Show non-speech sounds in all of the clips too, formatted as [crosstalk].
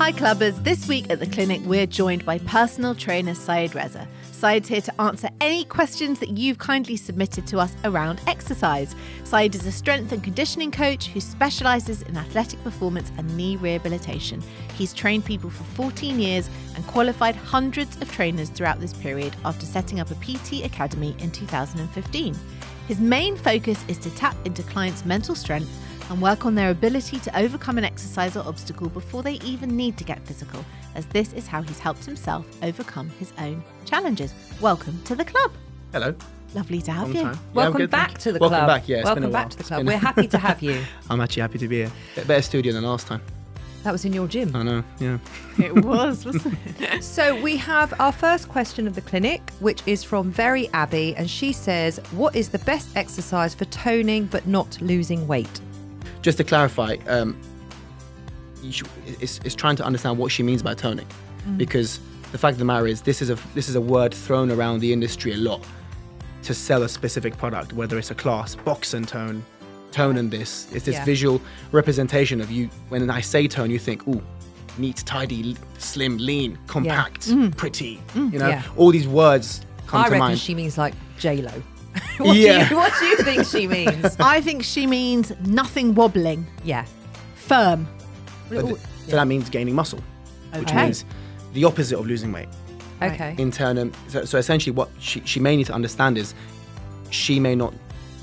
Hi, clubbers. This week at the clinic, we're joined by personal trainer Saeid Reza. Saeid's here to answer any questions that you've kindly submitted to us around exercise. Syed is a strength and conditioning coach who specialises in athletic performance and knee rehabilitation. He's trained people for 14 years and qualified hundreds of trainers throughout this period after setting up a PT academy in 2015. His main focus is to tap into clients' mental strength and work on their ability to overcome an exercise or obstacle before they even need to get physical, as this is how he's helped himself overcome his own challenges. Welcome to the club. Hello. Lovely to have Long you. time. Yeah, Welcome good, back to the Welcome club. back, yeah. It's Welcome been a back while. to the club. We're happy to have you. [laughs] I'm actually happy to be here. Better studio than last time. That was in your gym. I know, yeah. [laughs] It was, wasn't it? [laughs] So we have our first question of the clinic, which is from Very Abbey, and she says, "What is the best exercise for toning but not losing weight?" Just to clarify, um, you should, it's, it's trying to understand what she means by toning, mm. because the fact of the matter is, this is a this is a word thrown around the industry a lot to sell a specific product, whether it's a class, box and tone, tone and this. It's this Yeah. visual representation of you. When I say tone, you think, ooh, neat, tidy, slim, lean, compact, mm. pretty. Mm. You know, Yeah. all these words come I to reckon mind. she means like J Lo. [laughs] what, Yeah. do you, [laughs] what do you think she means? I think she means nothing wobbling, yeah. firm. But th- So that means gaining muscle, which Okay. means the opposite of losing weight. Okay. In turn, um, so, so essentially, what she, she may need to understand is she may not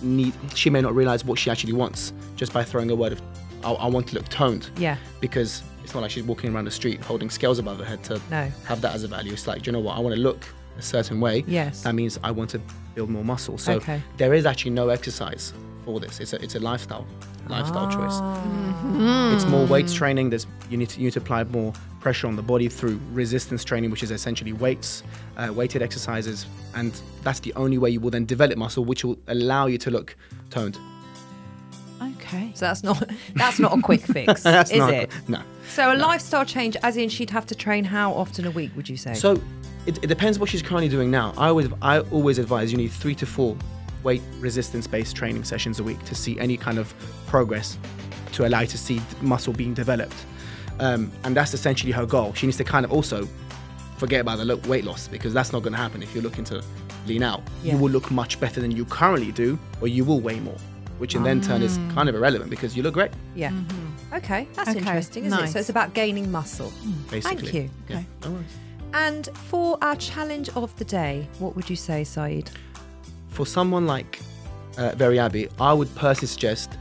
need, she may not realize what she actually wants just by throwing a word of, I, I want to look toned. Yeah. Because it's not like she's walking around the street holding scales above her head to No. have that as a value. It's like, do you know what? I want to look a certain way. Yes. That means I want to build more muscle. So Okay. there is actually no exercise for this. It's a, it's a lifestyle, lifestyle choice. Ah. It's more weights training. There's you need to you need to apply more pressure on the body through resistance training, which is essentially weights, uh, weighted exercises, and that's the only way you will then develop muscle, which will allow you to look toned. Okay. So that's not that's not a quick [laughs] fix, is not it? no. So a lifestyle change, as in she'd have to train how often a week? Would you say? So it, it depends what she's currently doing now. I always I always advise you need three to four weight resistance based training sessions a week to see any kind of progress to allow you to see muscle being developed. Um, and that's essentially her goal. She needs to kind of also forget about the lo- weight loss because that's not going to happen if you're looking to lean out. Yeah. You will look much better than you currently do, or you will weigh more, which in then turn is mm. kind of irrelevant because you look great, yeah. Mm-hmm. Okay, that's Okay, interesting, isn't it? So it's about gaining muscle. Mm. basically. Thank you. Yeah. Okay. No worries. And for our challenge of the day, what would you say, Saeid? for someone like uh, Very Abbey, I would personally suggest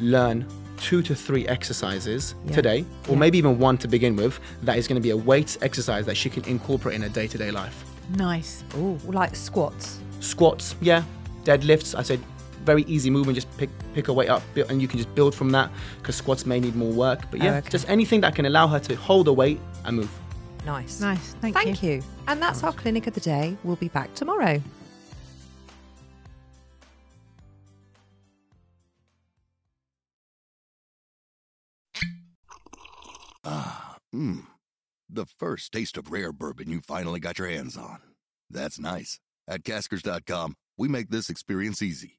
learn two to three exercises Yeah. today, or Yeah. maybe even one to begin with. That is going to be a weights exercise that she can incorporate in her day-to-day life. Nice. Oh, like squats. Squats, yeah, deadlifts. I said very easy movement. Just pick pick a weight up, and you can just build from that. Because squats may need more work, but Oh, yeah, okay. just anything that can allow her to hold a weight and move. Nice. Nice. Thank, Thank you. And that's our clinic of the day. We'll be back tomorrow. Ah, mmm. The first taste of rare bourbon you finally got your hands on. That's nice. At Caskers.com, we make this experience easy.